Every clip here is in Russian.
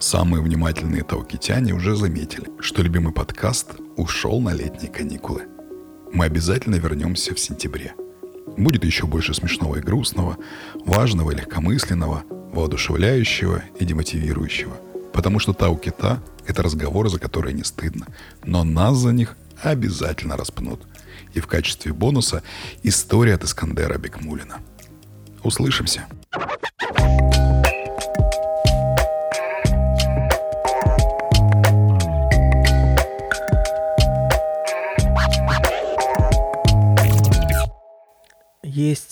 Самые внимательные таукитяне уже заметили, что любимый подкаст ушел на летние каникулы. Мы обязательно вернемся в сентябре. Будет еще больше смешного и грустного, важного и легкомысленного, воодушевляющего и демотивирующего. Потому что Таукита – это разговоры, за которые не стыдно, но нас за них обязательно распнут. И в качестве бонуса история от Искандера Бекмулина. Услышимся!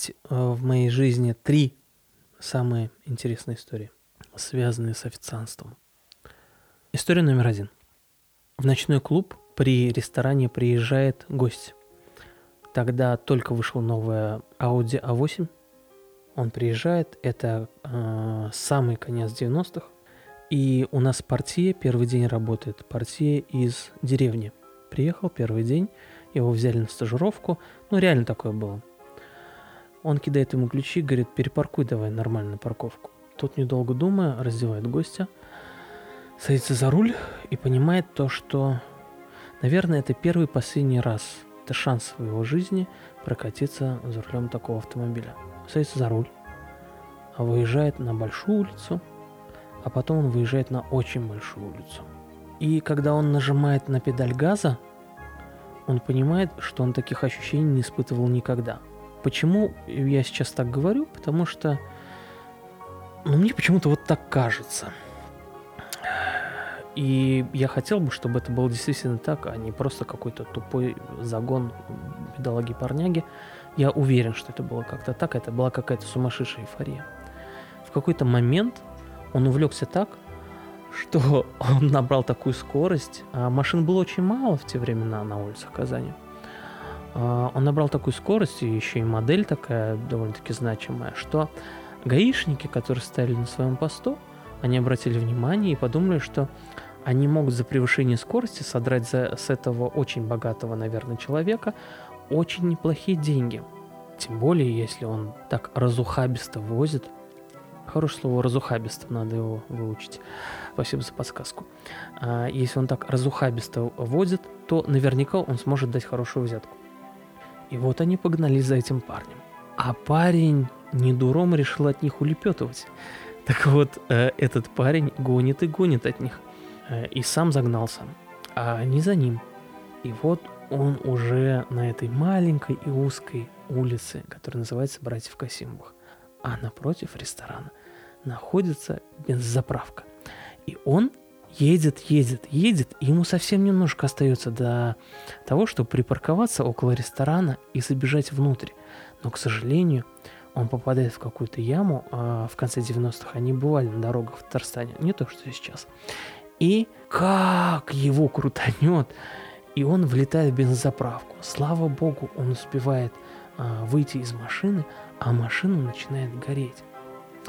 Есть э, в моей жизни три самые интересные истории, связанные с официантством. История номер один. В ночной клуб при ресторане приезжает гость. Тогда только вышел новая Audi A8. Он приезжает, это э, самый конец 90-х. И у нас партия первый день работает. Партия из деревни. Приехал первый день, его взяли на стажировку. Ну, реально такое было. Он кидает ему ключи, говорит, перепаркуй давай нормально парковку. Тот, недолго думая, раздевает гостя, садится за руль и понимает то, что, наверное, это первый последний раз, это шанс в его жизни прокатиться за рулем такого автомобиля. Садится за руль, а выезжает на большую улицу, а потом он выезжает на очень большую улицу. И когда он нажимает на педаль газа, он понимает, что он таких ощущений не испытывал никогда – Почему я сейчас так говорю? Потому что ну, мне почему-то вот так кажется. И я хотел бы, чтобы это было действительно так, а не просто какой-то тупой загон бедолаги-парняги. Я уверен, что это было как-то так, это была какая-то сумасшедшая эйфория. В какой-то момент он увлекся так, что он набрал такую скорость, а машин было очень мало в те времена на улицах Казани – он набрал такую скорость, и еще и модель такая довольно-таки значимая, что гаишники, которые стояли на своем посту, они обратили внимание и подумали, что они могут за превышение скорости содрать за, с этого очень богатого, наверное, человека очень неплохие деньги. Тем более, если он так разухабисто возит. Хорошее слово разухабисто, надо его выучить. Спасибо за подсказку. А, если он так разухабисто возит, то наверняка он сможет дать хорошую взятку. И вот они погнались за этим парнем. А парень не дуром решил от них улепетывать. Так вот, э, этот парень гонит и гонит от них. Э, и сам загнался. А они за ним. И вот он уже на этой маленькой и узкой улице, которая называется Братьев Касимовых. А напротив ресторана находится бензозаправка. И он едет, едет, едет, и ему совсем немножко остается до того, чтобы припарковаться около ресторана и забежать внутрь. Но, к сожалению, он попадает в какую-то яму, а в конце 90-х они бывали на дорогах в Татарстане, не то, что сейчас. И как его крутанет, и он влетает в бензозаправку. Слава богу, он успевает а, выйти из машины, а машина начинает гореть.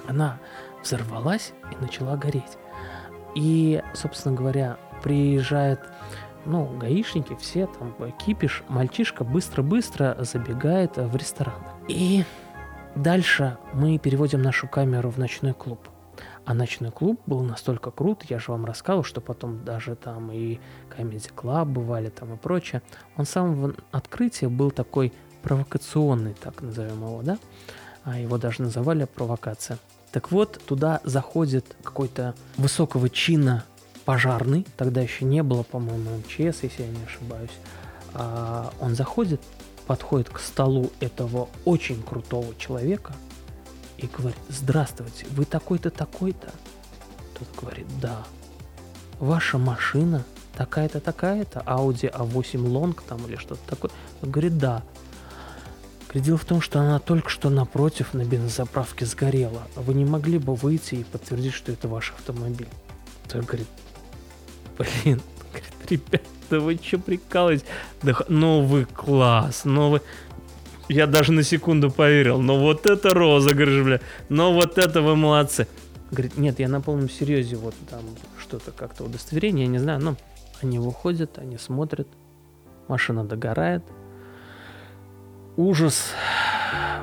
Она взорвалась и начала гореть. И, собственно говоря, приезжает ну, гаишники, все там кипиш, мальчишка быстро-быстро забегает в ресторан. И дальше мы переводим нашу камеру в ночной клуб. А ночной клуб был настолько крут, я же вам рассказывал, что потом даже там и Comedy Club бывали там и прочее. Он с самого открытия был такой провокационный, так назовем его, да? А его даже называли провокация. Так вот, туда заходит какой-то высокого чина пожарный, тогда еще не было, по-моему, МЧС, если я не ошибаюсь. А он заходит, подходит к столу этого очень крутого человека и говорит, здравствуйте, вы такой-то, такой-то? Тот говорит, да. Ваша машина такая-то, такая-то, Audi A8 Long там или что-то такое? Он говорит, да. Дело в том, что она только что напротив на бензозаправке сгорела. Вы не могли бы выйти и подтвердить, что это ваш автомобиль? Тот говорит, блин, говорит, ребята, да вы что прикалываетесь? Да, ну вы класс, ну вы... Я даже на секунду поверил, но вот это розыгрыш, бля, но вот это вы молодцы. Говорит, нет, я на полном серьезе, вот там что-то как-то удостоверение, я не знаю, но они выходят, они смотрят, машина догорает, ужас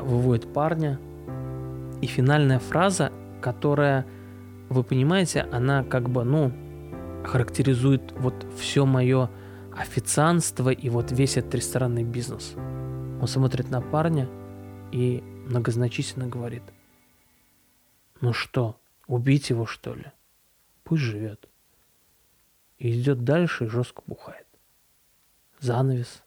выводит парня. И финальная фраза, которая вы понимаете, она как бы, ну, характеризует вот все мое официанство и вот весь этот ресторанный бизнес. Он смотрит на парня и многозначительно говорит, ну что, убить его что ли? Пусть живет. И идет дальше и жестко бухает. Занавес.